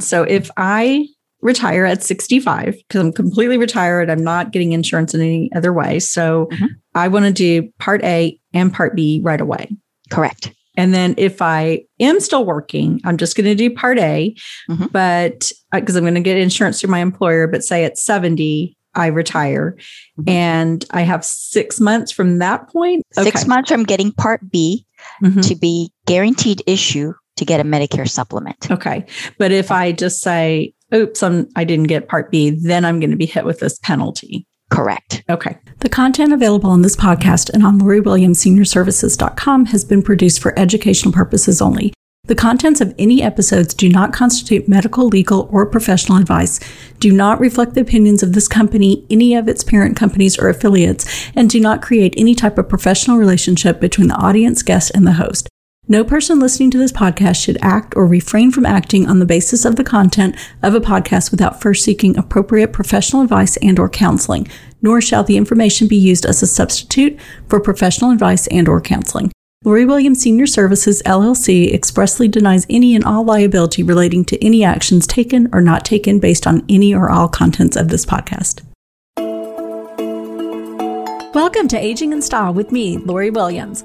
So if I retire at 65 because I'm completely retired. I'm not getting insurance in any other way. So mm-hmm. I want to do part A and part B right away. Correct. And then if I am still working, I'm just going to do part A, mm-hmm. but because uh, I'm going to get insurance through my employer, but say at 70, I retire mm-hmm. and I have six months from that point. Six okay. months from getting part B mm-hmm. to be guaranteed issue to get a Medicare supplement. Okay. But if I just say, oops, I'm, I didn't get Part B, then I'm going to be hit with this penalty. Correct. Okay. The content available on this podcast and on LoriWilliamsSeniorServices.com has been produced for educational purposes only. The contents of any episodes do not constitute medical, legal, or professional advice, do not reflect the opinions of this company, any of its parent companies or affiliates, and do not create any type of professional relationship between the audience, guest, and the host. No person listening to this podcast should act or refrain from acting on the basis of the content of a podcast without first seeking appropriate professional advice and or counseling, nor shall the information be used as a substitute for professional advice and or counseling. Lori Williams Senior Services LLC expressly denies any and all liability relating to any actions taken or not taken based on any or all contents of this podcast. Welcome to Aging in Style with me, Lori Williams.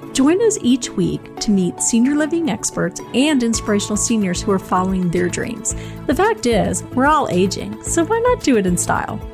Join us each week to meet senior living experts and inspirational seniors who are following their dreams. The fact is, we're all aging, so why not do it in style?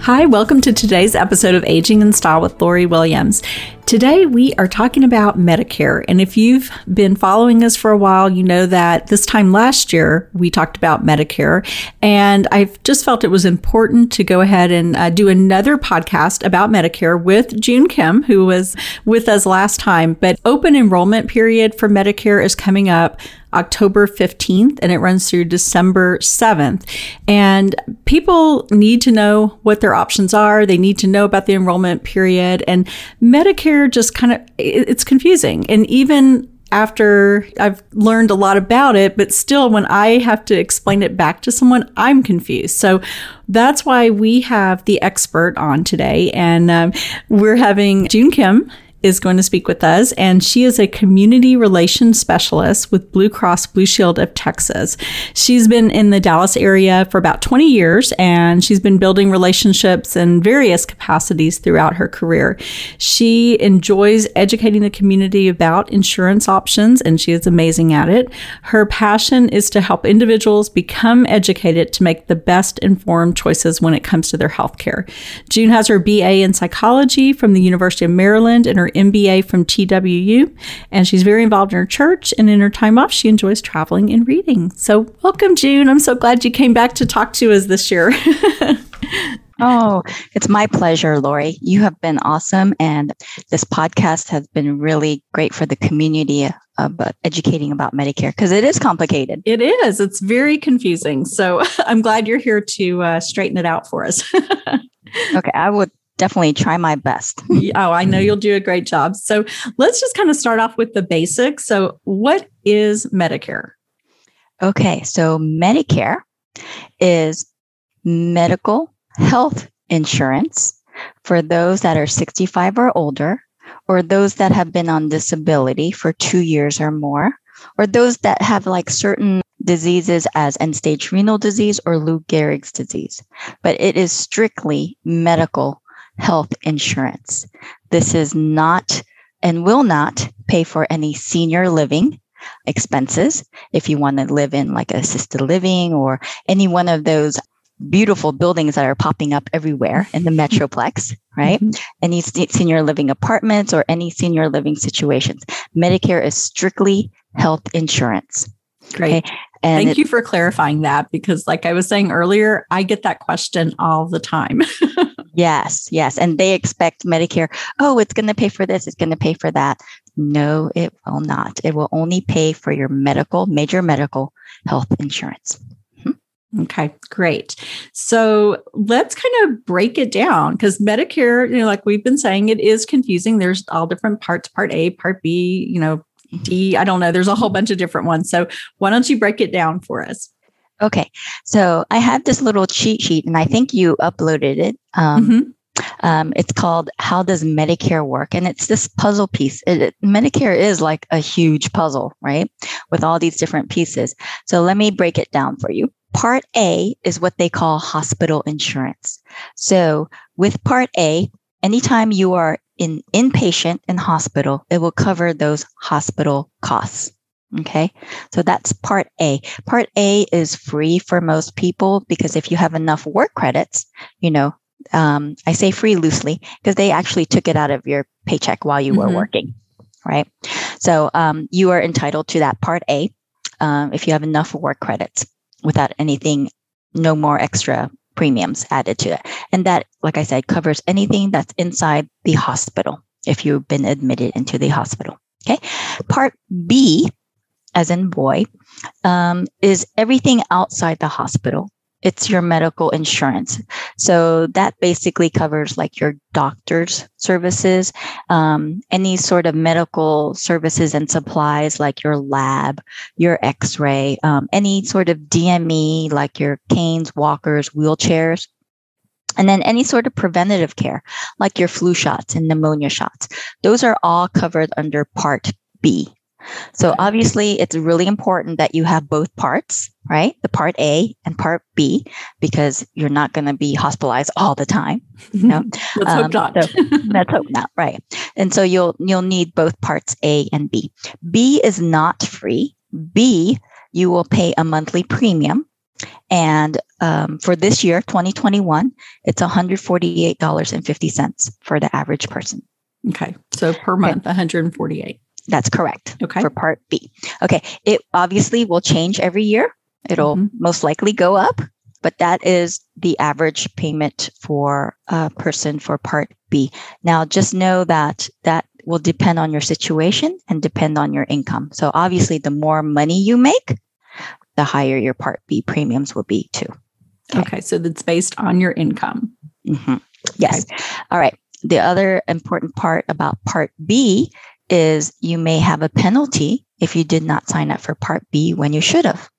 Hi, welcome to today's episode of Aging in Style with Lori Williams. Today, we are talking about Medicare. And if you've been following us for a while, you know that this time last year, we talked about Medicare. And I've just felt it was important to go ahead and uh, do another podcast about Medicare with June Kim, who was with us last time. But open enrollment period for Medicare is coming up. October 15th and it runs through December 7th. And people need to know what their options are. They need to know about the enrollment period and Medicare just kind of it's confusing and even after I've learned a lot about it, but still, when I have to explain it back to someone, I'm confused. So that's why we have the expert on today, and um, we're having June Kim is going to speak with us, and she is a community relations specialist with Blue Cross Blue Shield of Texas. She's been in the Dallas area for about 20 years, and she's been building relationships in various capacities throughout her career. She enjoys educating the community about insurance options, and she is amazing at it. Her passion is to help individuals become educated to make the best informed choices when it comes to their health care. June has her BA in psychology from the University of Maryland and her MBA from TWU, and she's very involved in her church. And in her time off, she enjoys traveling and reading. So, welcome, June. I'm so glad you came back to talk to us this year. oh, it's my pleasure, Lori. You have been awesome. And this podcast has been really great for the community about educating about Medicare because it is complicated. It is. It's very confusing. So I'm glad you're here to uh, straighten it out for us. okay. I would definitely try my best. oh, I know you'll do a great job. So let's just kind of start off with the basics. So, what is Medicare? Okay, so Medicare is medical health insurance for those that are 65 or older, or those that have been on disability for two years or more, or those that have like certain diseases as end stage renal disease or Lou Gehrig's disease. But it is strictly medical health insurance. This is not and will not pay for any senior living expenses. If you want to live in like assisted living or any one of those beautiful buildings that are popping up everywhere in the Metroplex, right? Mm-hmm. Any senior living apartments or any senior living situations. Medicare is strictly health insurance. Great. Okay? And Thank it, you for clarifying that because, like I was saying earlier, I get that question all the time. yes, yes. And they expect Medicare, oh, it's going to pay for this, it's going to pay for that. No, it will not. It will only pay for your medical, major medical health insurance. Hmm? Okay, great. So let's kind of break it down because Medicare, you know, like we've been saying, it is confusing. There's all different parts part A, part B, you know, D, I don't know. There's a whole bunch of different ones. So why don't you break it down for us? Okay. So I have this little cheat sheet and I think you uploaded it. Um, mm-hmm. Um, it's called How Does Medicare Work? And it's this puzzle piece. It, it, Medicare is like a huge puzzle, right? With all these different pieces. So let me break it down for you. Part A is what they call hospital insurance. So with Part A, anytime you are in inpatient in hospital, it will cover those hospital costs. Okay. So that's part A. Part A is free for most people because if you have enough work credits, you know, um, I say free loosely because they actually took it out of your paycheck while you were mm-hmm. working, right? So um, you are entitled to that part A um, if you have enough work credits without anything, no more extra premiums added to it. And that, like I said, covers anything that's inside the hospital if you've been admitted into the hospital. Okay. Part B, as in boy, um, is everything outside the hospital it's your medical insurance. So that basically covers like your doctor's services, um, any sort of medical services and supplies like your lab, your x ray, um, any sort of DME like your canes, walkers, wheelchairs. And then any sort of preventative care like your flu shots and pneumonia shots. Those are all covered under Part B so obviously it's really important that you have both parts, right? The part A and part B, because you're not going to be hospitalized all the time. You know? let's um, hope not. so, let's hope not, right? And so you'll you'll need both parts A and B. B is not free. B, you will pay a monthly premium. And um, for this year, 2021, it's $148.50 for the average person. Okay. So per month, okay. 148. That's correct. Okay. For part B. Okay. It obviously will change every year. It'll mm-hmm. most likely go up, but that is the average payment for a person for part B. Now, just know that that will depend on your situation and depend on your income. So obviously, the more money you make, the higher your part B premiums will be too. Okay. okay so that's based on your income. Mm-hmm. Yes. Okay. All right. The other important part about part B is you may have a penalty if you did not sign up for Part B when you should have.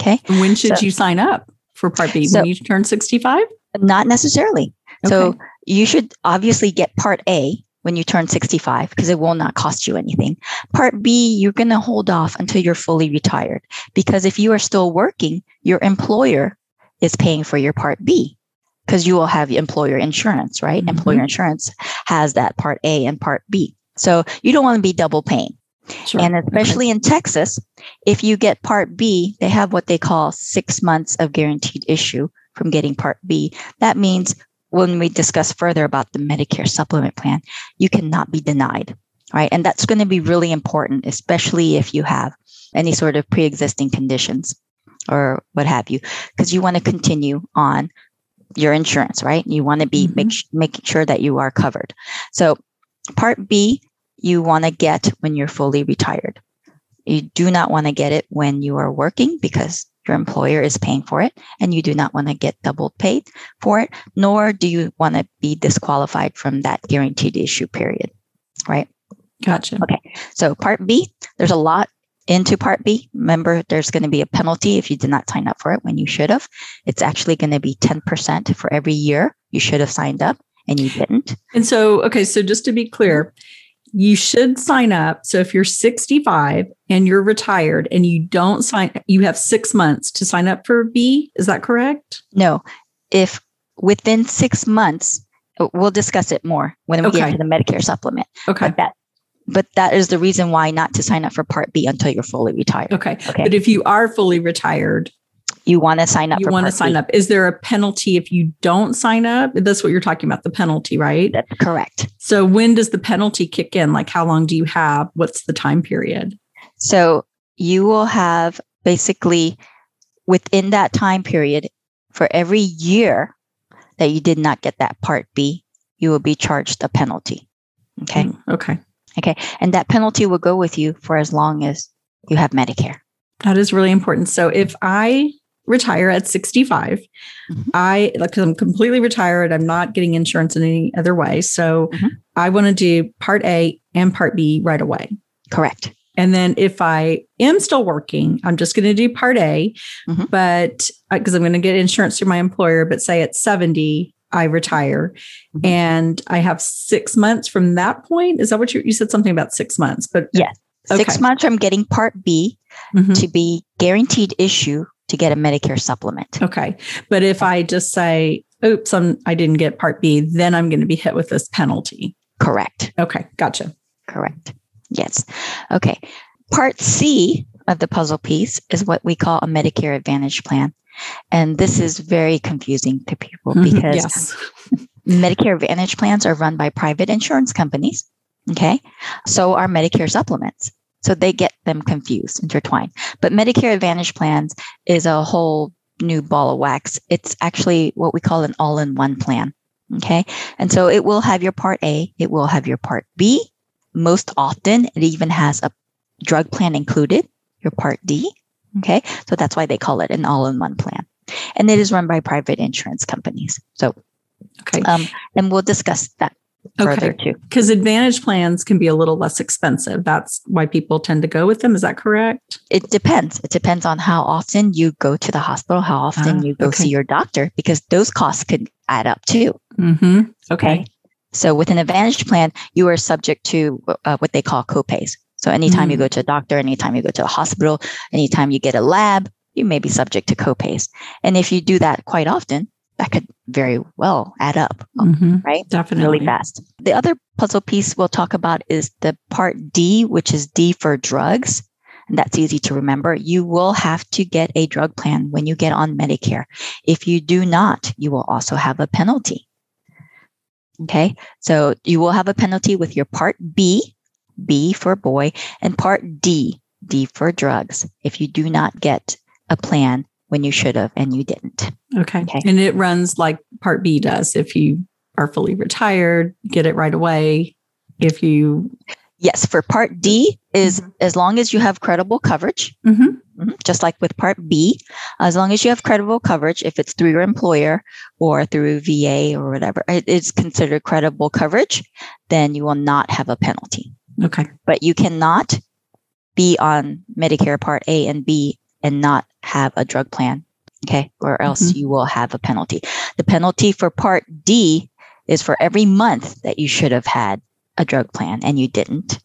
Okay. When should so, you sign up for Part B? So, when you turn 65? Not necessarily. Okay. So you should obviously get Part A when you turn 65 because it will not cost you anything. Part B, you're going to hold off until you're fully retired because if you are still working, your employer is paying for your Part B because you will have employer insurance, right? Mm-hmm. Employer insurance has that Part A and Part B. So you don't want to be double paying. Sure. And especially in Texas, if you get Part B, they have what they call six months of guaranteed issue from getting Part B. That means when we discuss further about the Medicare supplement plan, you cannot be denied, right? And that's going to be really important, especially if you have any sort of pre existing conditions or what have you, because you want to continue on your insurance, right? You want to be mm-hmm. make, making sure that you are covered. So Part B, you want to get when you're fully retired. You do not want to get it when you are working because your employer is paying for it and you do not want to get double paid for it, nor do you want to be disqualified from that guaranteed issue period. Right? Gotcha. Okay. So, part B, there's a lot into part B. Remember, there's going to be a penalty if you did not sign up for it when you should have. It's actually going to be 10% for every year you should have signed up and you didn't. And so, okay, so just to be clear, you should sign up. So if you're 65 and you're retired and you don't sign, you have six months to sign up for B. Is that correct? No. If within six months, uh, we'll discuss it more when we okay. get to the Medicare supplement. Okay. But that, but that is the reason why not to sign up for Part B until you're fully retired. Okay. okay. But if you are fully retired, you want to sign up you want to sign up. Is there a penalty if you don't sign up? That's what you're talking about the penalty right? That's correct. So when does the penalty kick in? Like how long do you have? What's the time period? So you will have basically within that time period for every year that you did not get that part b you will be charged a penalty. Okay? Mm, okay. Okay? And that penalty will go with you for as long as you have medicare. That is really important. So if i retire at 65. Mm-hmm. I like I'm completely retired. I'm not getting insurance in any other way. So mm-hmm. I want to do part A and part B right away. Correct. And then if I am still working, I'm just going to do part A, mm-hmm. but because uh, I'm going to get insurance through my employer, but say at 70, I retire mm-hmm. and I have six months from that point. Is that what you, you said something about six months? But yeah, okay. six months from getting part B mm-hmm. to be guaranteed issue to get a Medicare supplement. Okay. But if I just say, oops, I'm, I didn't get part B, then I'm going to be hit with this penalty. Correct. Okay. Gotcha. Correct. Yes. Okay. Part C of the puzzle piece is what we call a Medicare Advantage plan. And this is very confusing to people mm-hmm. because yes. Medicare Advantage plans are run by private insurance companies. Okay. So are Medicare supplements. So they get them confused, intertwined. But Medicare Advantage plans is a whole new ball of wax. It's actually what we call an all in one plan. Okay. And so it will have your part A, it will have your part B. Most often, it even has a drug plan included, your part D. Okay. So that's why they call it an all in one plan. And it is run by private insurance companies. So, okay. Um, and we'll discuss that okay. too. Because advantage plans can be a little less expensive. That's why people tend to go with them. Is that correct? It depends. It depends on how often you go to the hospital, how often ah, you go okay. see your doctor, because those costs could add up too. Mm-hmm. Okay. okay. So with an advantage plan, you are subject to uh, what they call copays. So anytime mm-hmm. you mm. go to a doctor, anytime you go to a hospital, anytime you get a lab, you may be subject to copays. And if you do that quite often, that could very well add up, mm-hmm. right? Definitely. Really fast. The other puzzle piece we'll talk about is the part D, which is D for drugs. And that's easy to remember. You will have to get a drug plan when you get on Medicare. If you do not, you will also have a penalty. Okay. So you will have a penalty with your part B, B for boy, and part D, D for drugs. If you do not get a plan when you should have and you didn't. Okay. okay. And it runs like Part B does. If you are fully retired, get it right away. If you Yes, for Part D is mm-hmm. as long as you have credible coverage, mm-hmm. mm-hmm. just like with Part B, as long as you have credible coverage, if it's through your employer or through VA or whatever, it is considered credible coverage, then you will not have a penalty. Okay. But you cannot be on Medicare Part A and B and not have a drug plan. Okay. Or else mm-hmm. you will have a penalty. The penalty for part D is for every month that you should have had a drug plan and you didn't,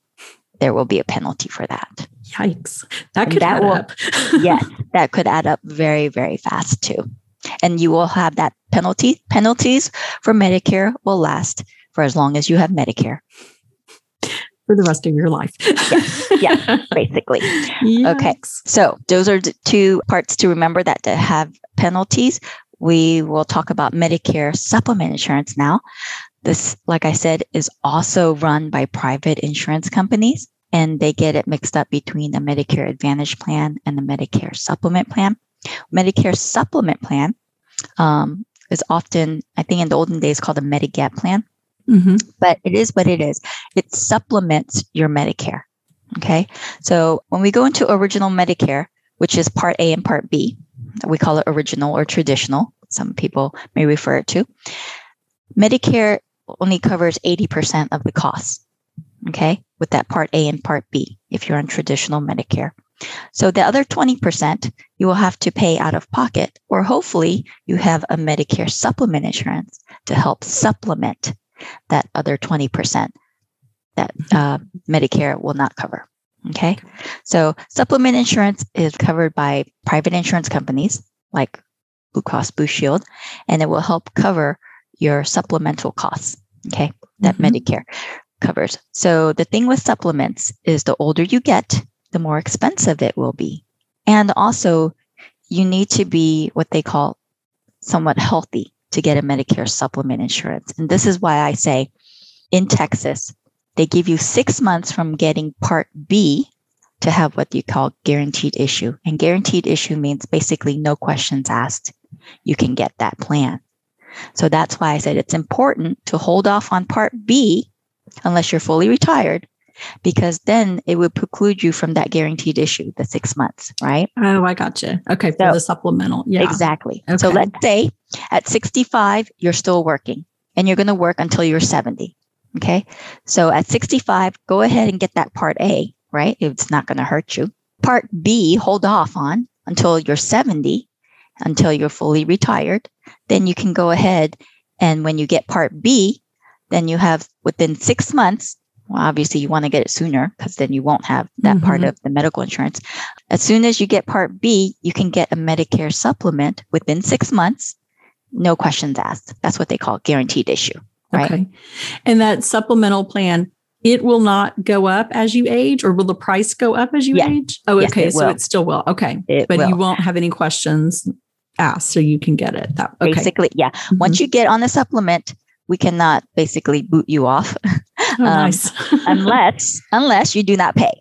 there will be a penalty for that. Yikes. That could that add will, up. yes, that could add up very, very fast too. And you will have that penalty. Penalties for Medicare will last for as long as you have Medicare for the rest of your life. yes. Yeah, basically. Yikes. Okay. So those are the two parts to remember that to have penalties. We will talk about Medicare supplement insurance now. This, like I said, is also run by private insurance companies and they get it mixed up between the Medicare Advantage plan and the Medicare supplement plan. Medicare supplement plan um, is often, I think in the olden days, called a Medigap plan. Mm-hmm. But it is what it is. It supplements your Medicare. Okay. So when we go into original Medicare, which is part A and part B, we call it original or traditional. Some people may refer it to. Medicare only covers 80% of the costs. Okay. With that part A and part B, if you're on traditional Medicare. So the other 20% you will have to pay out of pocket, or hopefully you have a Medicare supplement insurance to help supplement that other 20% that uh, Medicare will not cover. Okay. So supplement insurance is covered by private insurance companies like Blue Cross Blue Shield, and it will help cover your supplemental costs. Okay. That mm-hmm. Medicare covers. So the thing with supplements is the older you get, the more expensive it will be. And also, you need to be what they call somewhat healthy to get a Medicare supplement insurance. And this is why I say in Texas, they give you six months from getting Part B to have what you call guaranteed issue. And guaranteed issue means basically no questions asked. You can get that plan. So that's why I said it's important to hold off on Part B unless you're fully retired because then it would preclude you from that guaranteed issue, the six months, right? Oh, I got you. Okay, for So- the supplemental. Yeah. Exactly. So let's say at 65, you're still working and you're going to work until you're 70. Okay. So at 65, go ahead and get that part A, right? It's not going to hurt you. Part B, hold off on until you're 70, until you're fully retired. Then you can go ahead and when you get part B, then you have within six months. Well, obviously, you want to get it sooner because then you won't have that part Mhm. of the medical insurance. As soon as you get Part B, you can get a Medicare supplement within six months, no questions asked. That's what they call guaranteed issue. Right. Okay. And that supplemental plan, it will not go up as you age, or will the price go up as you Yes. age? Oh, Yes, okay. it so will. it still will. Okay. It but you will. won't have any questions asked, so you can get it. That okay. Basically, yeah. Mhm. Once you get on the supplement, we cannot basically boot you off Oh, um, nice. unless unless you do not pay.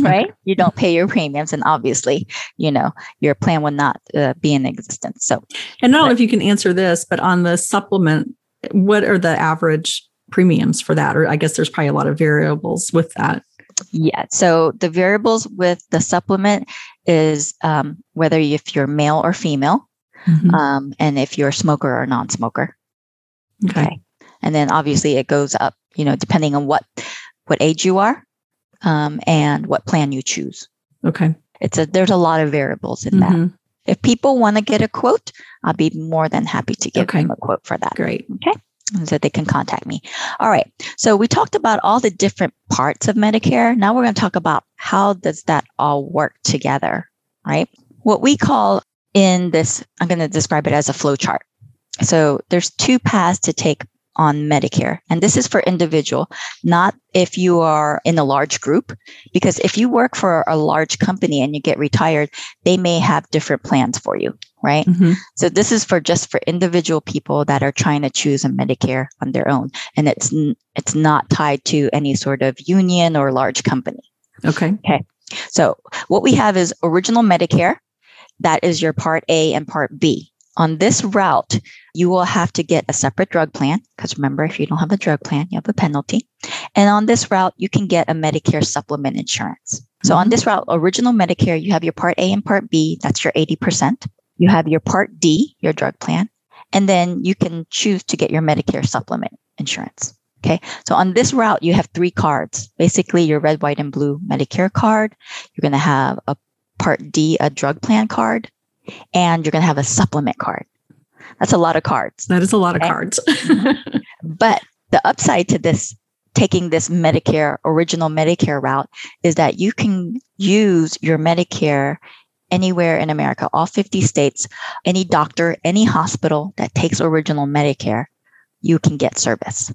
Right, you don't pay your premiums, and obviously, you know your plan will not uh, be in existence. So, And I don't know if you can answer this, but on the supplement, what are the average premiums for that? Or I guess there's probably a lot of variables with that. Yeah. So the variables with the supplement is um, whether if you're male or female, Mhm. um, and if you're a smoker or non-smoker. okay. Okay. And then obviously it goes up, you know, depending on what what age you are, um, and what plan you choose. Okay. It's a there's a lot of variables in that. Mhm. If people want to get a quote, I'll be more than happy to give Okay. them a quote for that. Great. and so they can contact me. All right. So we talked about all the different parts of Medicare. Now we're going to talk about how does that all work together, right? What we call in this, I'm going to describe it as a flow chart. So there's two paths to take on Medicare, and this is for individual, not if you are in a large group, because if you work for a large company and you get retired, they may have different plans for you, right? Mhm. So this is for just for individual people that are trying to choose a Medicare on their own, and it's it's not tied to any sort of union or large company. Okay. Okay. So what we have is original Medicare, that is your Part A and Part B. On this route, you will have to get a separate drug plan because remember, if you don't have a drug plan, you have a penalty. And on this route, you can get a Medicare supplement insurance. So on Mhm. this route, original Medicare, you have your Part A and Part B, that's your 80%. You have your Part D, your drug plan, and then you can choose to get your Medicare supplement insurance. Okay. So on this route, you have three cards. Basically, your red, white, and blue Medicare card. You're going to have a Part D, a drug plan card, and you're going to have a supplement card. That's a lot of cards. That is a lot of Okay. cards. But the upside to this, taking this Medicare, original Medicare route, is that you can use your Medicare anywhere in America, all 50 states, any doctor, any hospital that takes original Medicare, you can get service.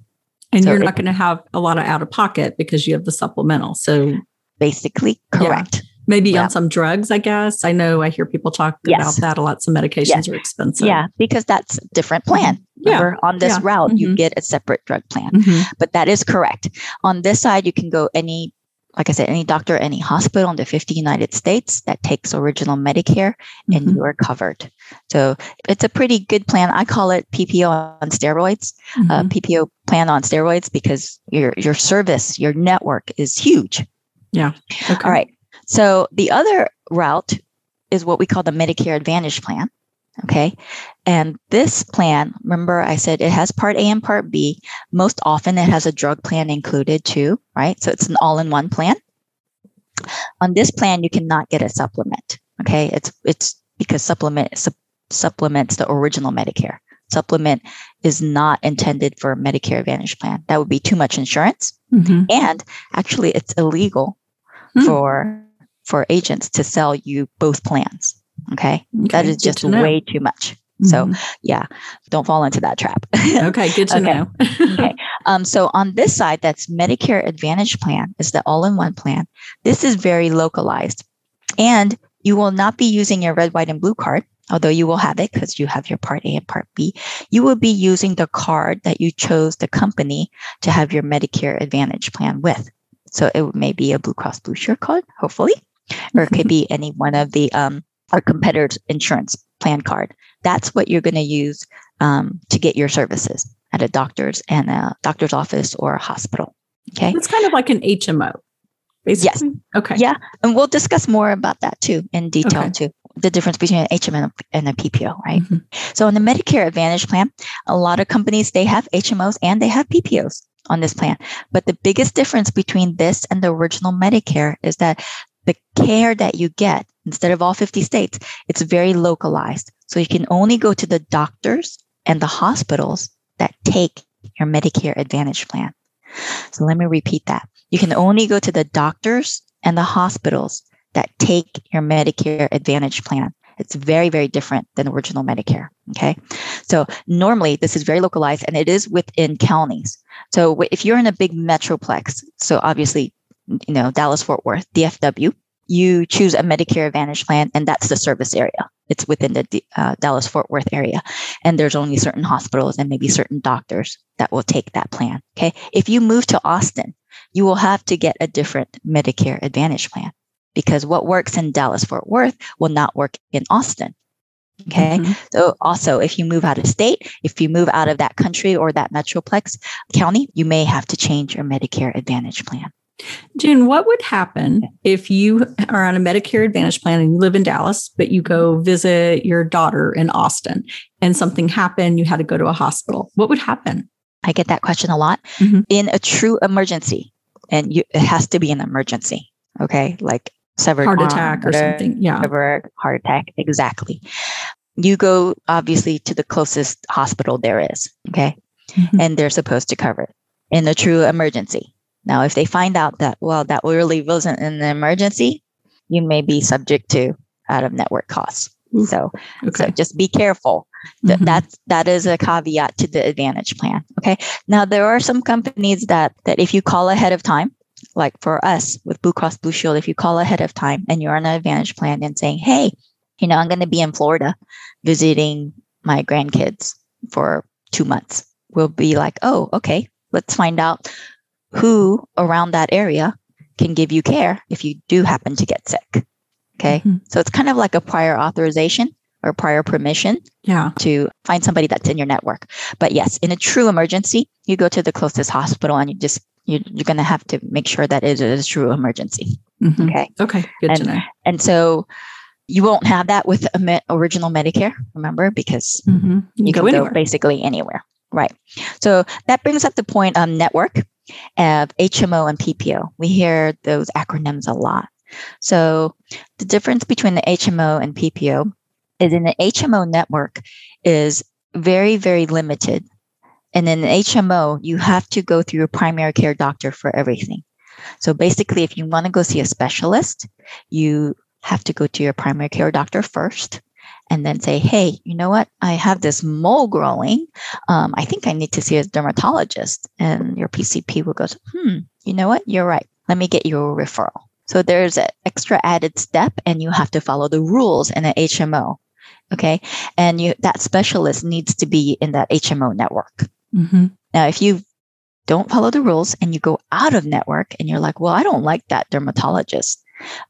and So you're not going to have a lot of out of pocket because you have the supplemental. So Basically, Yeah. Maybe Yeah. on some drugs, I guess. I know I hear people talk Yes. about that a lot. Some medications are expensive. Yeah, because that's a different plan. Yeah. On this Yeah. route, you Mhm. get a separate drug plan. Mhm. But that is correct. On this side, you can go any, like I said, any doctor, any hospital in the 50 United States that takes original Medicare and Mhm. you are covered. So it's a pretty good plan. I call it PPO on steroids, uh, Mhm. PPO plan on steroids because your your service, your network is huge. Yeah. Okay. All right. So the other route is what we call the Medicare Advantage plan. Okay. And this plan, remember I said it has part A and part B. Most often it has a drug plan included too, right? So it's an all in one plan. On this plan, you cannot get a supplement. Okay. It's, it's because supplement sup- supplements the original Medicare. Supplement is not intended for Medicare Advantage plan. That would be too much insurance. Mhm. And actually, it's illegal Hmm. for for agents to sell you both plans. Okay, that Okay, is good just to way too much. So Mhm. yeah, don't fall into that trap. okay, good to Okay. know. Okay. um, so on this side, that's Medicare Advantage plan is the all-in-one plan. This is very localized, and you will not be using your red, white, and blue card. Although you will have it because you have your Part A and Part B, you will be using the card that you chose the company to have your Medicare Advantage plan with. So it may be a Blue Cross Blue Shield card, hopefully, or it could be any one of the um, our competitors' insurance plan card. That's what you're going to use um, to get your services at a doctor's and a doctor's office or a hospital. Okay. It's kind of like an HMO, basically. Yes. Okay. Yeah. And we'll discuss more about that too in detail okay. too. The difference between an HMO and a PPO, right? Mm-hmm. So in the Medicare Advantage plan, a lot of companies they have HMOs and they have PPOs on this plan. But the biggest difference between this and the original Medicare is that the care that you get instead of all 50 states, it's very localized. So you can only go to the doctors and the hospitals that take your Medicare Advantage plan. So let me repeat that. You can only go to the doctors and the hospitals that take your Medicare Advantage plan. It's very, very different than original Medicare. Okay. So normally this is very localized and it is within counties. So if you're in a big metroplex, so obviously, you know, Dallas Fort Worth, DFW, you choose a Medicare Advantage plan, and that's the service area. It's within the uh, Dallas Fort Worth area. And there's only certain hospitals and maybe certain doctors that will take that plan. Okay. If you move to Austin, you will have to get a different Medicare Advantage plan because what works in Dallas Fort Worth will not work in Austin. Okay. Mm-hmm. So also, if you move out of state, if you move out of that country or that metroplex county, you may have to change your Medicare Advantage plan. June, what would happen if you are on a Medicare Advantage plan and you live in Dallas, but you go visit your daughter in Austin and something happened, you had to go to a hospital? What would happen? I get that question a lot. Mm-hmm. In a true emergency, and you, it has to be an emergency, okay? Like severed heart attack or something. Yeah. Severe heart attack. Exactly. You go obviously to the closest hospital there is, okay? Mm-hmm. And they're supposed to cover it in a true emergency. Now, if they find out that, well, that really wasn't an emergency, you may be subject to out of network costs. So, okay. so just be careful. Mm-hmm. That's that is a caveat to the advantage plan. Okay. Now there are some companies that that if you call ahead of time, like for us with Blue Cross Blue Shield, if you call ahead of time and you're on an advantage plan and saying, Hey, you know, I'm going to be in Florida visiting my grandkids for two months, we'll be like, Oh, okay, let's find out who around that area can give you care if you do happen to get sick. Okay. Mm-hmm. So it's kind of like a prior authorization or prior permission yeah. to find somebody that's in your network. But yes, in a true emergency, you go to the closest hospital and you just you, are going to have to make sure that it is a true emergency. Mm-hmm. Okay. Okay. Good and, to know. And so you won't have that with original Medicare, remember, because mm-hmm. you, you, can go, go basically anywhere. Right. So that brings up the point on network of HMO and PPO. We hear those acronyms a lot. So the difference between the HMO and PPO is in the HMO network is very, very limited. And in the HMO, you have to go through a primary care doctor for everything. So basically, if you want to go see a specialist, you have to go to your primary care doctor first and then say, hey, you know what? I have this mole growing. Um, I think I need to see a dermatologist. And your PCP will go, hmm, you know what? You're right. Let me get you a referral. So there's an extra added step, and you have to follow the rules in an HMO. Okay. And you, that specialist needs to be in that HMO network. Mm-hmm. Now, if you don't follow the rules and you go out of network and you're like, well, I don't like that dermatologist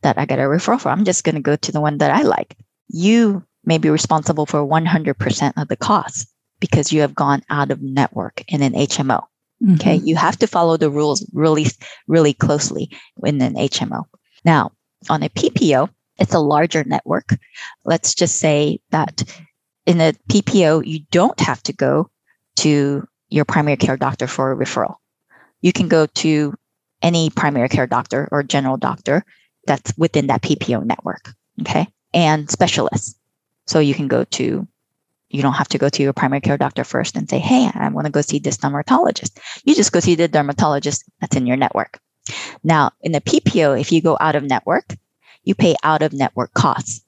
that I got a referral for. I'm just going to go to the one that I like. You may be responsible for 100% of the costs because you have gone out of network in an HMO. Mm-hmm. Okay. You have to follow the rules really, really closely in an HMO. Now, on a PPO, it's a larger network. Let's just say that in a PPO, you don't have to go to your primary care doctor for a referral. You can go to any primary care doctor or general doctor that's within that PPO network. Okay. And specialists. So you can go to, you don't have to go to your primary care doctor first and say, Hey, I want to go see this dermatologist. You just go see the dermatologist that's in your network. Now, in the PPO, if you go out of network, you pay out of network costs.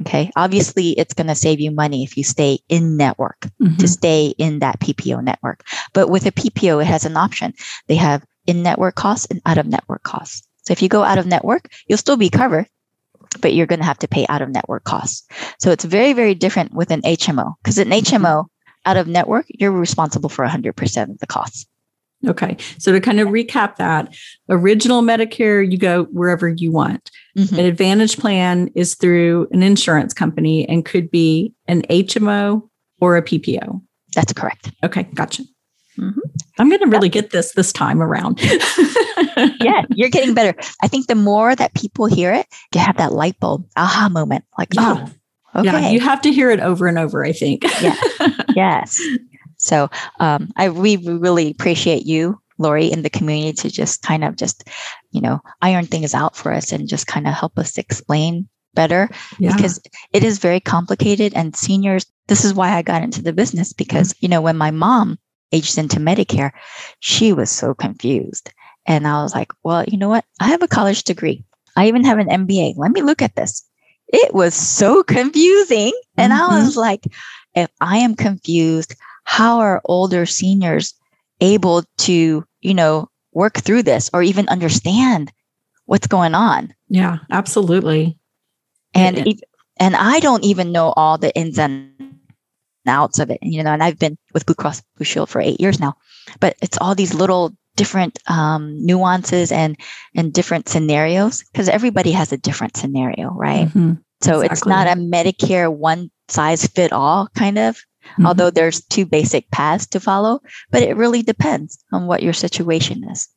Okay. Obviously, it's going to save you money if you stay in network mm-hmm. to stay in that PPO network. But with a PPO, it has an option. They have in network costs and out of network costs. So if you go out of network, you'll still be covered, but you're going to have to pay out of network costs. So it's very, very different with an HMO because an HMO out of network, you're responsible for 100% of the costs. Okay. So to kind of recap that, original Medicare, you go wherever you want. Mm-hmm. An Advantage plan is through an insurance company and could be an HMO or a PPO. That's correct. Okay. Gotcha. Mm-hmm. I'm going to really get this this time around. yeah, you're getting better. I think the more that people hear it, you have that light bulb aha moment. Like, yeah. oh, okay. Yeah, you have to hear it over and over, I think. yeah. Yes. So um, I we really appreciate you, Lori, in the community to just kind of just, you know, iron things out for us and just kind of help us explain better yeah. because it is very complicated and seniors this is why I got into the business because mm-hmm. you know when my mom aged into Medicare she was so confused and I was like well you know what I have a college degree I even have an MBA let me look at this it was so confusing and mm-hmm. I was like if I am confused how are older seniors able to, you know, work through this or even understand what's going on? Yeah, absolutely. And yeah. and I don't even know all the ins and outs of it. and You know, and I've been with Blue Cross Blue Shield for eight years now, but it's all these little different um, nuances and and different scenarios because everybody has a different scenario, right? Mm-hmm. So exactly. it's not a Medicare one size fit all kind of mm-hmm. although there's two basic paths to follow, but it really depends on what your situation is.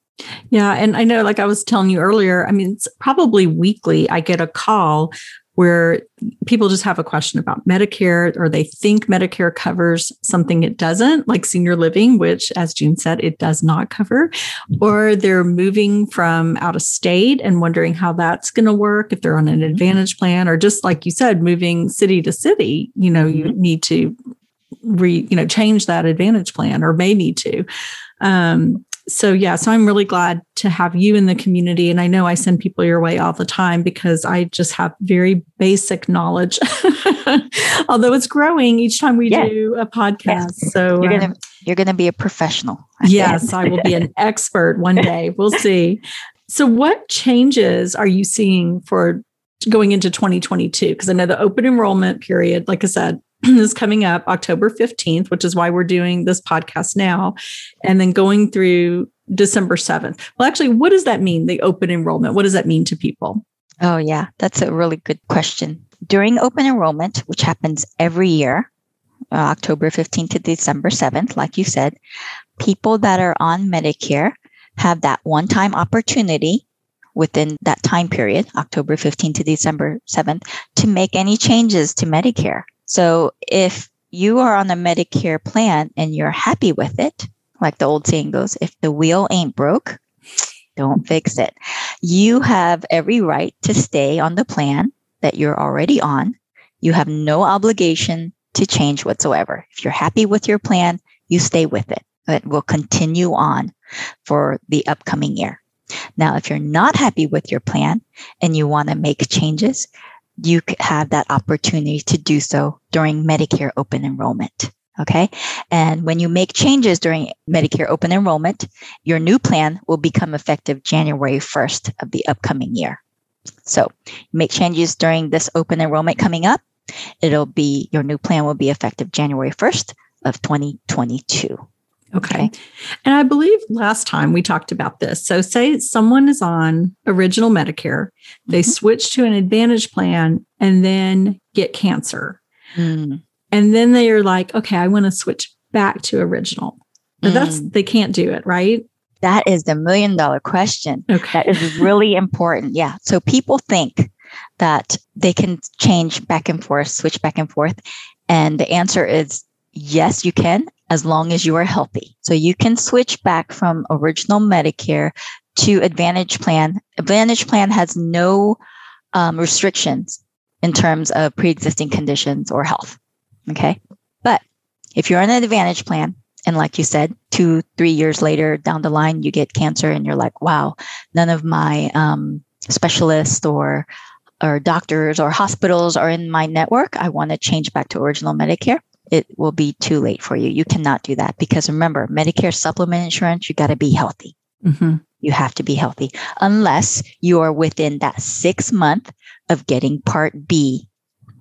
Yeah. And I know, like I was telling you earlier, I mean, it's probably weekly I get a call where people just have a question about Medicare or they think Medicare covers something it doesn't, like senior living, which, as June said, it does not cover, or they're moving from out of state and wondering how that's going to work if they're on an mm-hmm. advantage plan, or just like you said, moving city to city, you know, you mm-hmm. need to re you know change that advantage plan or may need to um, so yeah so i'm really glad to have you in the community. And i know i send people your way all the time because i just have very basic knowledge. Although it's growing each time we yeah. do a podcast. Yes. so you're gonna um, you're gonna be a professional yes i will be an expert one day. We'll see. So what changes are you seeing for going into 2022 because i know the open enrollment period like i said is coming up October 15th, which is why we're doing this podcast now, and then going through December 7th. Well, actually, what does that mean, the open enrollment? What does that mean to people? Oh, yeah, that's a really good question. During open enrollment, which happens every year, uh, October 15th to December 7th, like you said, people that are on Medicare have that one time opportunity within that time period, October 15th to December 7th, to make any changes to Medicare. So if you are on a Medicare plan and you're happy with it, like the old saying goes, if the wheel ain't broke, don't fix it. You have every right to stay on the plan that you're already on. You have no obligation to change whatsoever. If you're happy with your plan, you stay with it. It will continue on for the upcoming year. Now, if you're not happy with your plan and you want to make changes, you have that opportunity to do so during Medicare open enrollment. Okay. And when you make changes during Medicare open enrollment, your new plan will become effective January 1st of the upcoming year. So make changes during this open enrollment coming up. It'll be your new plan will be effective January 1st of 2022. Okay. And I believe last time we talked about this. So, say someone is on original Medicare, they mm-hmm. switch to an Advantage plan and then get cancer. Mm. And then they are like, okay, I want to switch back to original. But mm. that's, they can't do it, right? That is the million dollar question. Okay. That is really important. Yeah. So, people think that they can change back and forth, switch back and forth. And the answer is yes, you can as long as you are healthy. So you can switch back from original Medicare to Advantage Plan. Advantage Plan has no um, restrictions in terms of pre existing conditions or health. Okay. But if you're on an Advantage Plan, and like you said, two, three years later down the line, you get cancer and you're like, wow, none of my um, specialists or or doctors or hospitals are in my network. I want to change back to original Medicare it will be too late for you. You cannot do that because remember, Medicare supplement insurance, you got to be healthy. Mm-hmm. You have to be healthy unless you are within that six month of getting Part B.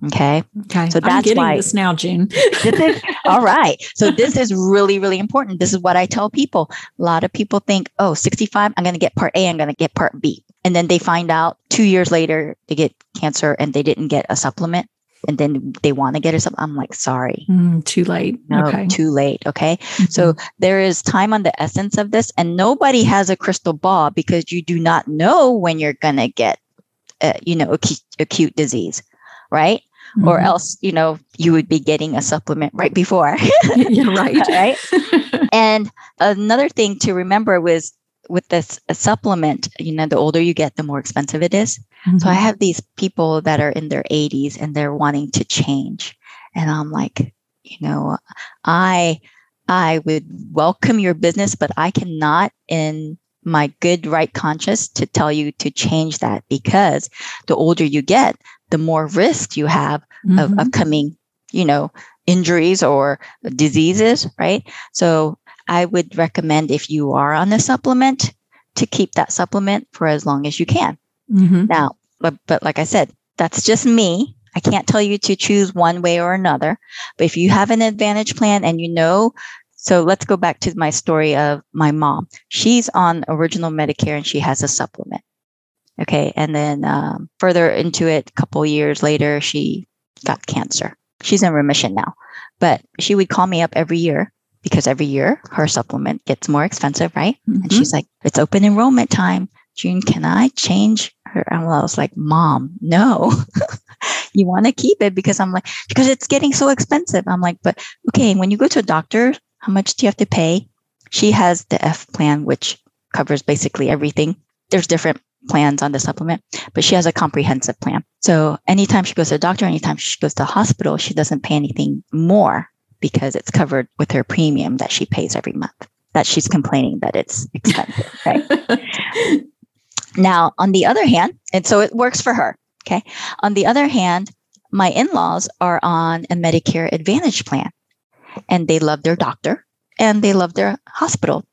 Okay. Okay. So that's why this now, June. this is all right. So this is really, really important. This is what I tell people. A lot of people think, oh, 65, I'm going to get part A, I'm going to get part B. And then they find out two years later they get cancer and they didn't get a supplement and then they want to get her something. I'm like, sorry. Mm, too late. No, okay. too late. Okay. Mm-hmm. So there is time on the essence of this, and nobody has a crystal ball because you do not know when you're going to get, uh, you know, acute, acute disease, right? Mm-hmm. Or else, you know, you would be getting a supplement right before. yeah, right. right. and another thing to remember was with this supplement, you know, the older you get, the more expensive it is. Mm-hmm. So I have these people that are in their 80s and they're wanting to change. And I'm like, you know, I I would welcome your business, but I cannot in my good right conscience to tell you to change that because the older you get, the more risk you have mm-hmm. of upcoming, you know, injuries or diseases, right? So I would recommend if you are on a supplement to keep that supplement for as long as you can. Mm-hmm. Now, but, but like I said, that's just me. I can't tell you to choose one way or another. But if you have an advantage plan and you know, so let's go back to my story of my mom. She's on original Medicare and she has a supplement. Okay. And then um, further into it, a couple years later, she got cancer. She's in remission now. But she would call me up every year because every year her supplement gets more expensive, right? Mm-hmm. And she's like, it's open enrollment time. June, can I change her? And I was like, Mom, no. you want to keep it because I'm like, because it's getting so expensive. I'm like, but okay, when you go to a doctor, how much do you have to pay? She has the F plan, which covers basically everything. There's different plans on the supplement, but she has a comprehensive plan. So anytime she goes to a doctor, anytime she goes to a hospital, she doesn't pay anything more because it's covered with her premium that she pays every month. That she's complaining that it's expensive, right? now, on the other hand, and so it works for her. Okay. On the other hand, my in-laws are on a Medicare Advantage plan and they love their doctor and they love their hospital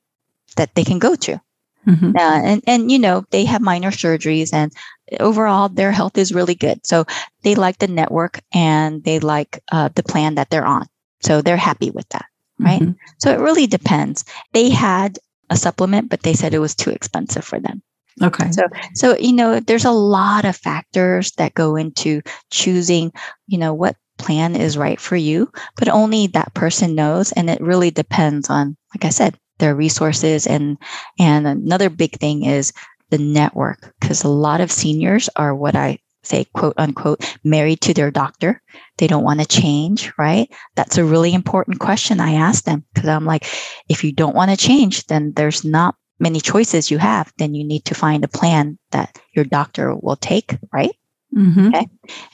that they can go to. Mm-hmm. Uh, and and you know they have minor surgeries and overall their health is really good so they like the network and they like uh, the plan that they're on so they're happy with that, right? Mm-hmm. So it really depends. They had a supplement, but they said it was too expensive for them. Okay. So so you know, there's a lot of factors that go into choosing, you know, what plan is right for you, but only that person knows and it really depends on like I said, their resources and and another big thing is the network because a lot of seniors are what I say quote unquote married to their doctor. They don't want to change right? That's a really important question i ask them because i'm like if you don't want to change then there's not many choices you have. Then you need to find a plan that your doctor will take right? Mm-hmm. okay?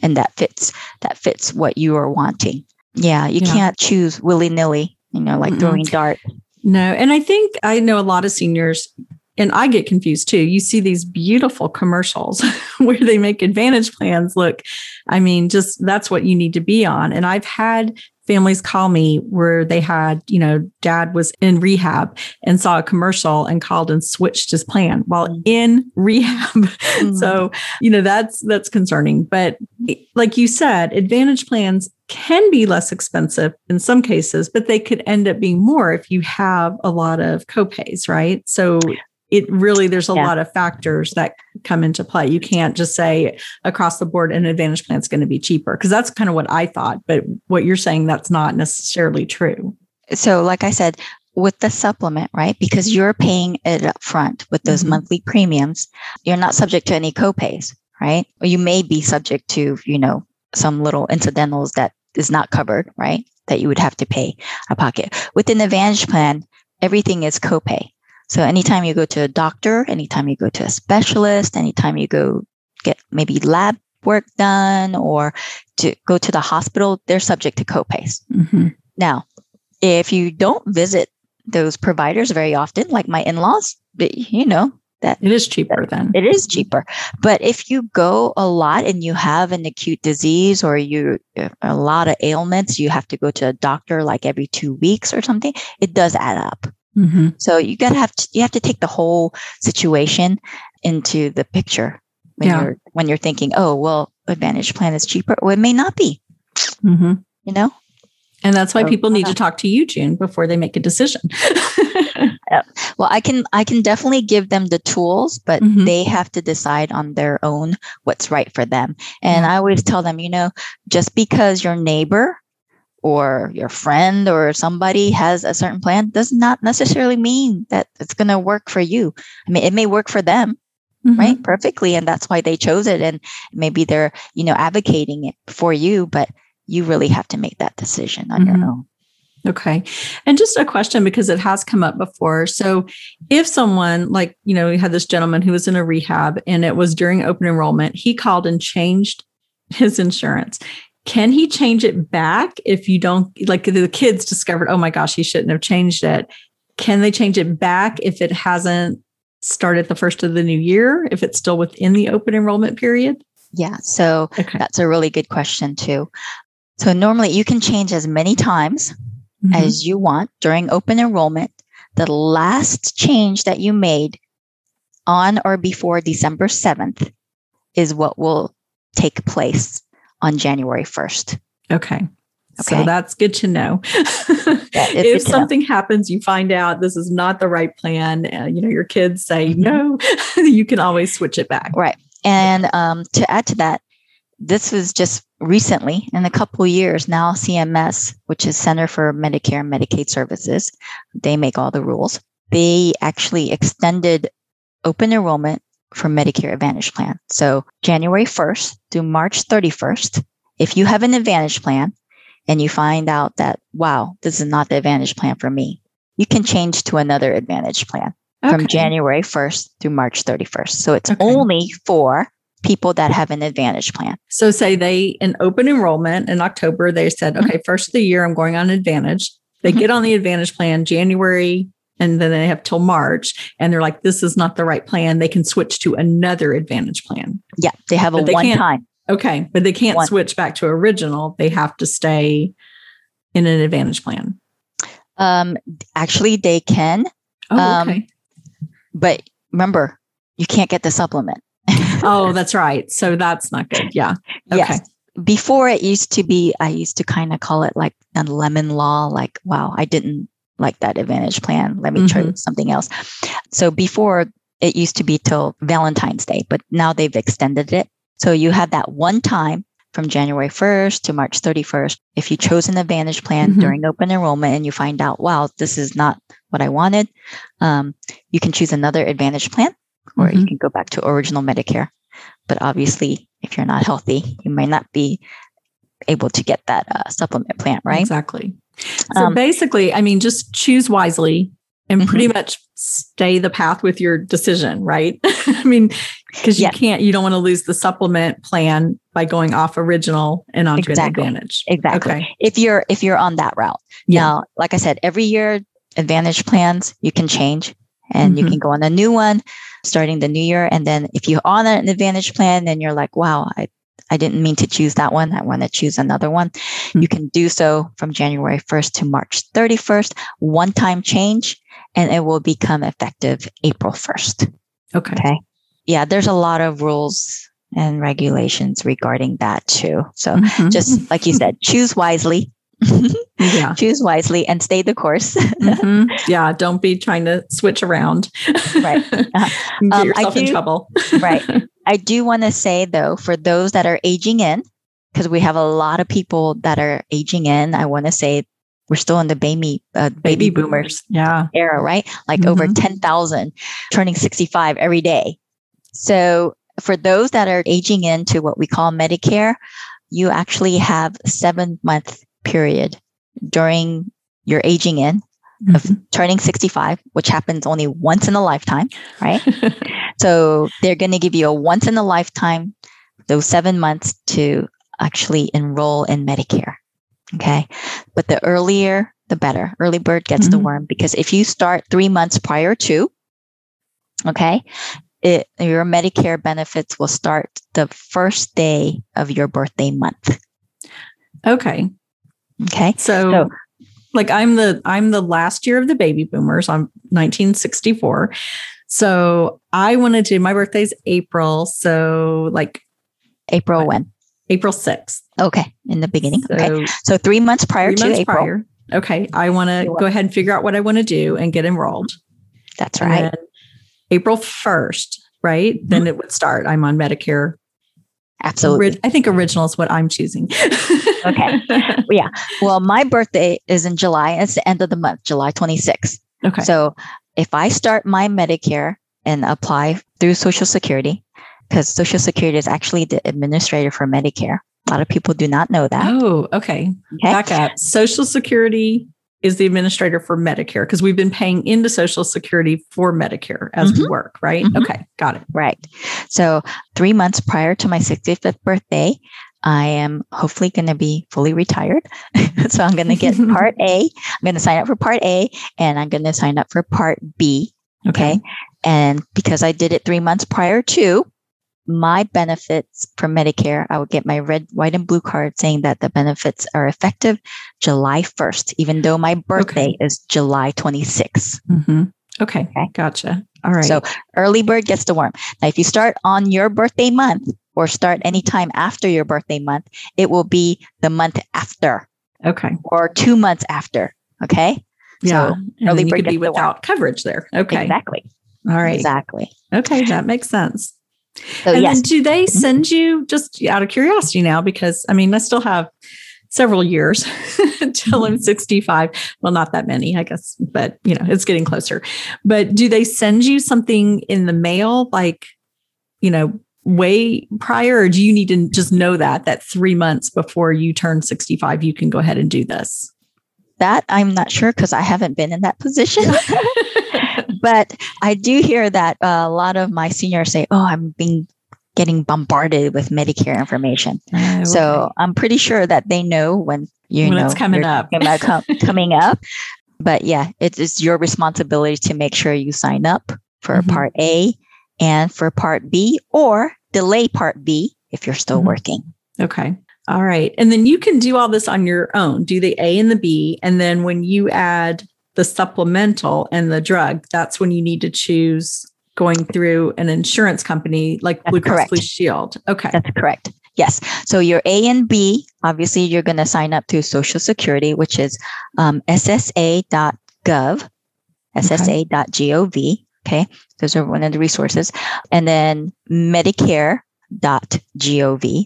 And that fits that fits what you are wanting. Yeah you yeah. can't choose willy-nilly you know like mm throwing dart no and i think i know a lot of seniors and I get confused too. You see these beautiful commercials where they make advantage plans look, I mean, just that's what you need to be on. And I've had families call me where they had, you know, dad was in rehab and saw a commercial and called and switched his plan while mm. in rehab. Mm-hmm. so, you know, that's that's concerning. But like you said, advantage plans can be less expensive in some cases, but they could end up being more if you have a lot of copays, right? So it really there's a yeah. lot of factors that come into play. You can't just say across the board an advantage plan is going to be cheaper because that's kind of what i thought but what you're saying that's not necessarily true. So like i said with the supplement right because you're paying it up front with those mm-hmm. monthly premiums you're not subject to any copays right? Or you may be subject to you know some little incidentals that is not covered right that you would have to pay a pocket. With an advantage plan everything is copay so anytime you go to a doctor, anytime you go to a specialist, anytime you go get maybe lab work done or to go to the hospital, they're subject to copays. Mm-hmm. Now, if you don't visit those providers very often, like my in-laws, you know, that it is cheaper then. It is cheaper. But if you go a lot and you have an acute disease or you a lot of ailments, you have to go to a doctor like every 2 weeks or something, it does add up. Mm-hmm. So you got to have to, you have to take the whole situation into the picture when yeah. you're when you're thinking, oh well, Advantage plan is cheaper. Well, it may not be. Mm-hmm. You know, and that's why so, people need uh, to talk to you, June, before they make a decision. Well, I can I can definitely give them the tools, but Mhm. they have to decide on their own what's right for them. And I always tell them, you know, just because your neighbor or your friend or somebody has a certain plan does not necessarily mean that it's going to work for you. I mean, it may work for them, Mhm. right? Perfectly, and that's why they chose it and maybe they're, you know, advocating it for you, but you really have to make that decision on Mhm. your own. Okay. And just a question because it has come up before. So, if someone, like, you know, we had this gentleman who was in a rehab and it was during open enrollment, he called and changed his insurance. Can he change it back if you don't, like, the kids discovered, oh my gosh, he shouldn't have changed it? Can they change it back if it hasn't started the first of the new year, if it's still within the open enrollment period? Yeah. So Okay. that's a really good question too. So normally you can change as many times Mhm. as you want during open enrollment. The last change that you made on or before December 7th is what will take place on January 1st. Okay. Okay. So that's good to know. if to know. something happens, you find out this is not the right plan, uh, you know, your kids say Mhm. no, you can always switch it back. Right. And um, to add to that, this was just recently in a couple of years now, CMS, which is Center for Medicare and Medicaid Services, they make all the rules. They actually extended open enrollment for Medicare Advantage plan. So January 1st through March 31st, if you have an Advantage plan and you find out that, wow, this is not the Advantage plan for me, you can change to another Advantage plan from January 1st through March 31st. So it's Okay. only for people that have an Advantage plan. So say they in open enrollment in October, they said, Mhm. okay, first of the year, I'm going on Advantage. They Mhm. get on the Advantage plan January and then they have till March and they're like, this is not the right plan. They can switch to another Advantage plan. Yeah, they have a they one time. Okay. But they can't One. switch back to original. They have to stay in an Advantage plan. Um, actually, they can, Oh, Um, okay. but remember, you can't get the supplement. oh, that's right. So that's not good. Yeah. Okay. Yes. Before it used to be, I used to kind of call it like a lemon law, like, wow, I didn't like that advantage plan. Let me try Mhm. something else. So before it used to be till Valentine's Day, but now they've extended it. So you have that one time from January 1st to March 31st. If you chose an advantage plan Mhm. during open enrollment and you find out, wow, this is not what I wanted, um, you can choose another advantage plan or you Mhm. can go back to original Medicare. But obviously, if you're not healthy, you might not be able to get that uh, supplement plan, right? Exactly. So Um, basically, I mean, just choose wisely and pretty much stay the path with your decision, right? I mean, because you Yeah. can't, you don't want to lose the supplement plan by going off original and onto Exactly. an advantage. Exactly. Okay. If you're if you're on that route. Yeah. Now, like I said, every year advantage plans you can change and you Mhm. can go on a new one starting the new year. And then if you're on an advantage plan and you're like, wow, I, I didn't mean to choose that one. I want to choose another one. Hmm. You can do so from January 1st to March 31st, one time change, and it will become effective April 1st. Okay. Okay. Yeah, there's a lot of rules and regulations regarding that too. So Mhm. just like you said, choose wisely. yeah. choose wisely and stay the course. Mhm. Yeah. Don't be trying to switch around. Right. Uh, Get Um, yourself in trouble. right. I do want to say though, for those that are aging in, because we have a lot of people that are aging in, I want to say we're still in the baby uh, baby, boomers Yeah. era, right? Like over Mhm. 10,000 turning 65 every day. So for those that are aging into what we call Medicare, you actually have seven month period during your aging in of Mhm. turning 65, which happens only once in a lifetime, right? so they're going to give you a once in a lifetime, those seven months to actually enroll in Medicare. Okay. But the earlier, the better. Early bird gets the Mhm. worm because if you start three months prior to, okay, it, your Medicare benefits will start the first day of your birthday month. okay. Okay. So, So- like I'm the I'm the last year of the baby boomers. I'm 1964. So I wanted to my birthday's April. So like April when? April 6th. Okay. In the beginning. So okay. So three months prior three to months April. prior. Okay. I want to go ahead and figure out what I want to do and get enrolled. That's right. April 1st, right? Then mm-hmm. it would start. I'm on Medicare. Absolutely. I think original is what I'm choosing. Okay. Yeah. Well, my birthday is in July. It's the end of the month, July 26th. okay. So if I start my Medicare and apply through Social Security, because Social Security is actually the administrator for Medicare. A lot of people do not know that. oh, okay. Okay. Back up. Social Security is the administrator for Medicare because we've been paying into Social Security for Medicare as we work, right? Mhm. Okay. Got it. Right. So three months prior to my 65th birthday, I am hopefully going to be fully retired. so I'm going to get part A. I'm going to sign up for part A and I'm going to sign up for part B. Okay. And because I did it three months prior to my benefits for Medicare, I would get my red, white, and blue card saying that the benefits are effective July 1st, even though my birthday is July 26th. hmm Okay. Okay. Gotcha. All right. So early bird gets the worm. Now, if you start on your birthday month or start anytime after your birthday month, it will be the month after okay. or two months after. Okay. Yeah. So and early could be without coverage there. Okay. Exactly. All right. Exactly. Okay. That makes sense. So and yes. then do they Mhm. send you just out of curiosity now? Because I mean, I still have several years until Mm-hmm. I'm 65. Well, not that many, I guess, but you know, it's getting closer. But do they send you something in the mail like, you know, way prior, or do you need to just know that that three months before you turn 65, you can go ahead and do this? that I'm not sure because I haven't been in that position. but I do hear that a lot of my seniors say, "Oh, I'm being getting bombarded with Medicare information." Oh, So. I'm pretty sure that they know when you When know it's coming up. com- coming up. But yeah, it is your responsibility to make sure you sign up for Mhm. Part A and for Part B, or delay Part B if you're still Mhm. working. Okay. All right. And then you can do all this on your own, do the A and the B. And then when you add the supplemental and the drug, that's when you need to choose going through an insurance company like That's Blue Cross. Blue Shield. Okay. That's correct. Yes. So your A and B, obviously, you're going to sign up to Social Security, which is um, ssa.gov, ssa.gov. Okay. Those are one of the resources. And then medicare.gov.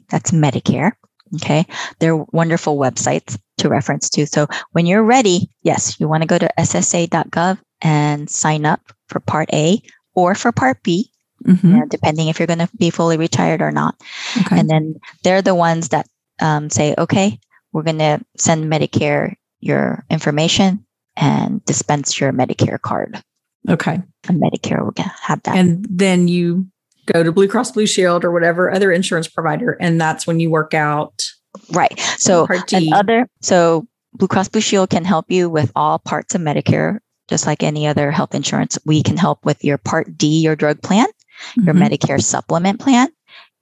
That's Medicare. Okay. They're wonderful websites to reference to. So when you're ready, yes, you want to go to ssa.gov and sign up for Part A or for Part B, Mhm. you know, depending if you're going to be fully retired or not. Okay. And then they're the ones that um, say, okay, we're going to send Medicare your information and dispense your Medicare card. Okay. And Medicare will have that. And then you go to Blue Cross Blue Shield or whatever other insurance provider. And that's when you work out right. So Part D. other, so Blue Cross Blue Shield can help you with all parts of Medicare, just like any other health insurance. We can help with your Part D, your drug plan, your Mhm. Medicare supplement plan,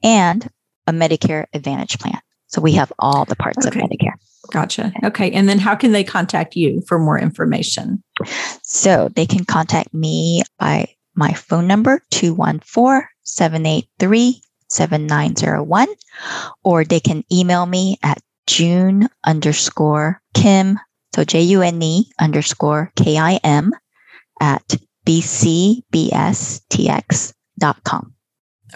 and a Medicare Advantage plan. So we have all the parts Okay. of Medicare. Gotcha. Okay. And then how can they contact you for more information? So they can contact me by my phone number, 214 783 7901, or they can email me at June underscore Kim, so J U N E underscore K I M at bcbstx.com.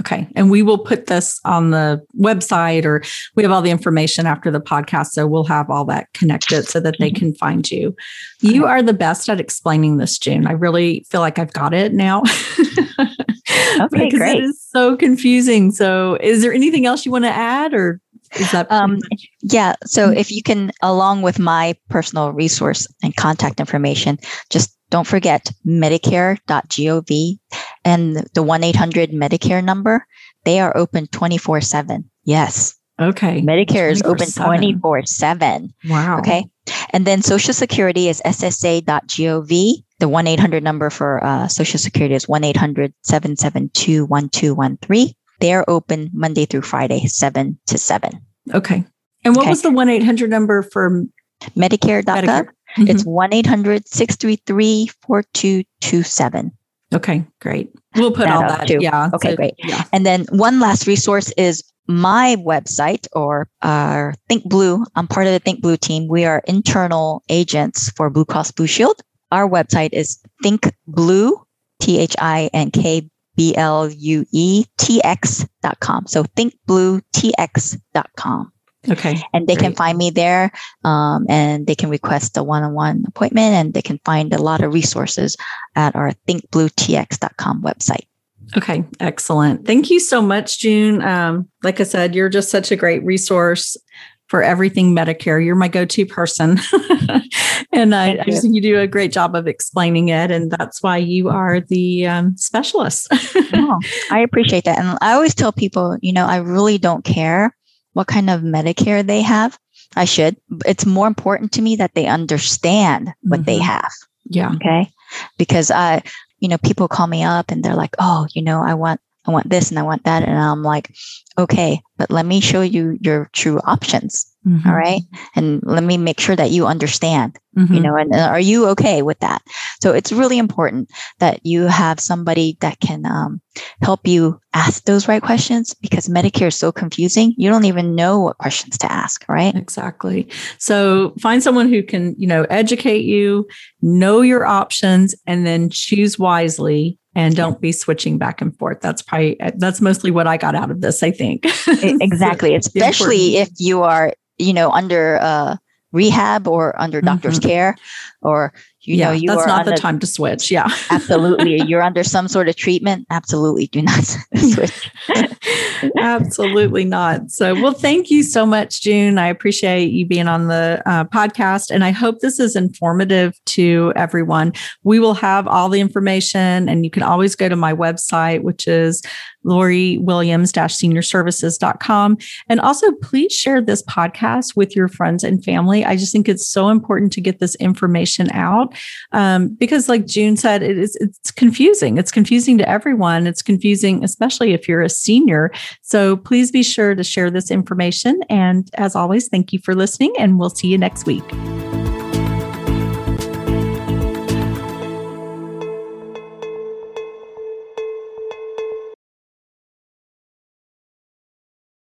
Okay. And we will put this on the website or we have all the information after the podcast. So we'll have all that connected so that they Mm-hmm. can find you. You are the best at explaining this, June. I really feel like I've got it now. Okay, great. it is so confusing. So is there anything else you want to add or is that Um, Yeah. So if you can, along with my personal resource and contact information, just don't forget medicare.gov and the 1 800 Medicare number. They are open 24 7. Yes. okay. Medicare is open 24/7. 24 7. Wow. Okay. And then Social Security is ssa.gov. The 1 800 number for uh, Social Security is 1 800 772 1213. They're open Monday through Friday, 7 to 7. Okay. And what Okay. was the 1 800 number for Medicare.gov. Medicare? It's Mhm. 1 800 633 4227. okay. Great. We'll put That all that. too. Yeah. Okay, great. Yeah. And then one last resource is my website or uh, Think Blue. I'm part of the Think Blue team. We are internal agents for Blue Cross Blue Shield. Our website is thinkblue, T H I N K B L U E T X dot com. So thinkbluetx.com. Okay. And they great. can find me there um, and they can request a one on one appointment and they can find a lot of resources at our thinkbluetx.com website. Okay, excellent. Thank you so much, June. Um, like I said, you're just such a great resource for everything Medicare. You're my go to person. and I, I, just think you do a great job of explaining it. And that's why you are the um, specialist. oh, I appreciate that. And I always tell people, you know, I really don't care what kind of Medicare they have. I should. It's more important to me that they understand what mm-hmm. they have. Yeah. Okay. Because I, you know, people call me up and they're like, oh, you know, I want, I want this and I want that. And I'm like, okay, but let me show you your true options. Mm-hmm. All right. And let me make sure that you understand, mm-hmm. you know, and uh, are you okay with that? So it's really important that you have somebody that can um, help you ask those right questions because Medicare is so confusing. You don't even know what questions to ask, right? Exactly. So find someone who can, you know, educate you, know your options, and then choose wisely and don't be switching back and forth. That's probably that's mostly what I got out of this. I think exactly, especially if you are you know under uh, rehab or under doctor's mm-hmm. care, or you yeah, know you that's not the time to switch. Yeah, absolutely. You're under some sort of treatment. Absolutely, do not switch. absolutely not. So, well, thank you so much, June. I appreciate you being on the uh, podcast, and I hope this is informative to everyone. We will have all the information, and you can always go to my website, which is Lori Williams seniorservices.com. And also, please share this podcast with your friends and family. I just think it's so important to get this information um, because, like June said, it is it's confusing. It's confusing to everyone. It's confusing, especially if you're a senior. So please be sure to share this information. And as always, thank you for listening, and we'll see you next week.